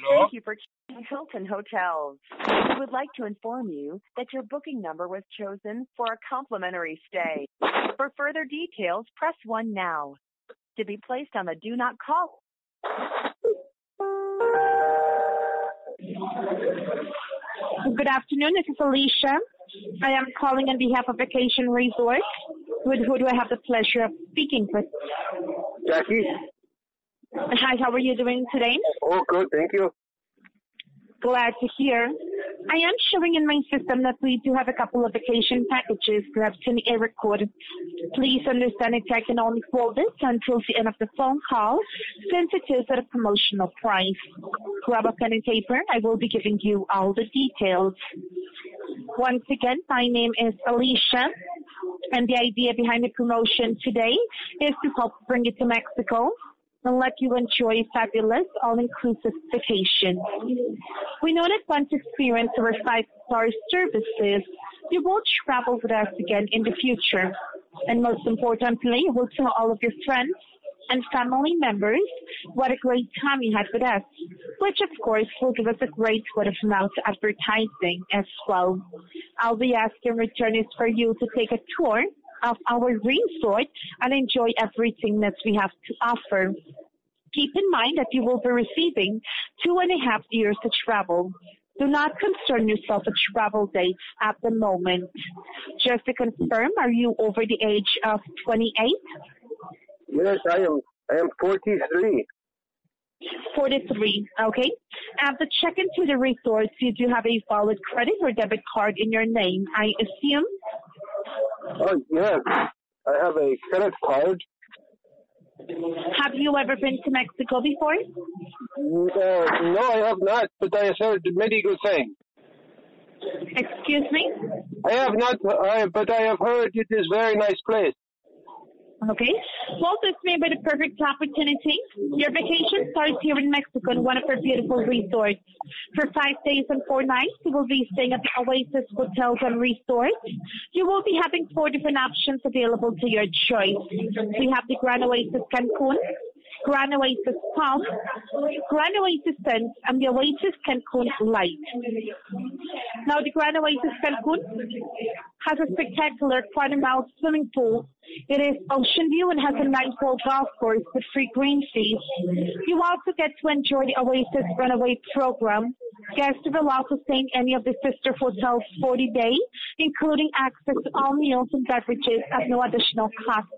Hello? Thank you for choosing Hilton Hotels. We would like to inform you that your booking number was chosen for a complimentary stay. For further details, press 1 now. To be placed on the do not call. Good afternoon. This is Alicia. I am calling on behalf of Vacation Resort. With who do I have the pleasure of speaking with? Jackie? Hi, how are you doing today? Oh, good, thank you. Glad to hear. I am showing in my system that we do have a couple of vacation packages, perhaps in air record. Please understand that I can only quote this until the end of the phone call, since it is at a promotional price. Grab a pen and paper. I will be giving you all the details. Once again, my name is Alicia, and the idea behind the promotion today is to help bring it to Mexico and let you enjoy fabulous all-inclusive vacation. We know that once you experience our five-star services, you will travel with us again in the future. And most importantly, you will tell all of your friends and family members what a great time you had with us, which of course will give us a great word of mouth advertising as well. I'll be asking returners for you to take a tour of our resort and enjoy everything that we have to offer. Keep in mind that you will be receiving two and a half years to travel. Do not concern yourself with travel dates at the moment. Just to confirm, are you over the age of 28? Yes, I am. I am 43. 43, okay. At the check-in to the resort, you do have a valid credit or debit card in your name, I assume? Oh, yes. I have a credit card. Have you ever been to Mexico before? Uh, no, I have not, but I have heard many good things. Excuse me? I have not, I, but I have heard it is very nice place. Okay. Well, this may be the perfect opportunity. Your vacation starts here in Mexico in one of our beautiful resorts. For five days and four nights, you will be staying at the Oasis Hotels and Resorts. You will be having four different options available to your choice. We have the Grand Oasis Cancun, Grand Oasis Palm, Grand Oasis Sense, and the Oasis Cancun Lite. Now, the Grand Oasis Cancun has a spectacular quarter-mile swimming pool. It is ocean view and has a nine-hole golf course with free green fees. You also get to enjoy the Oasis Runaway program. Guests will also stay in any of the sister hotels 40 days, including access to all meals and beverages at no additional cost.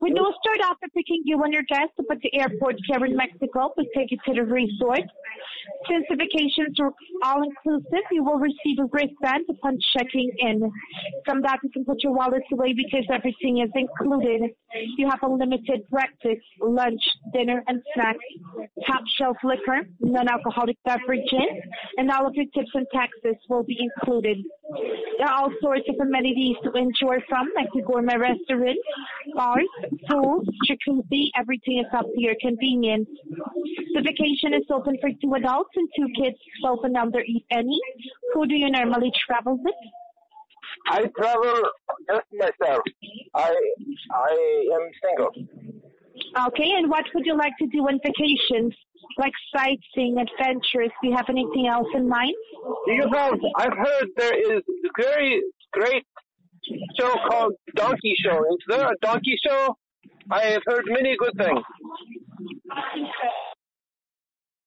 We do start off by picking you and your guests up at the airport here in Mexico. We take you to the resort. Since the vacations are all inclusive, you will receive a wristband upon checking in. From that, you can put your wallets away because everything is included. You have a limited breakfast, lunch, dinner, and snacks, top shelf liquor, non-alcoholic beverages, and all of your tips and taxes will be included. There are all sorts of amenities to enjoy from, like the gourmet restaurant, bars, pools, jacuzzi, everything is up to your convenience. The vacation is open for two adults and two kids, both and under any. Who do you normally travel with? I travel just myself. I I am single. Okay, and what would you like to do on vacations? Like sightseeing, adventures? Do you have anything else in mind? You have? I've heard there is a very great show called Donkey Show. Is there a donkey show? I have heard many good things.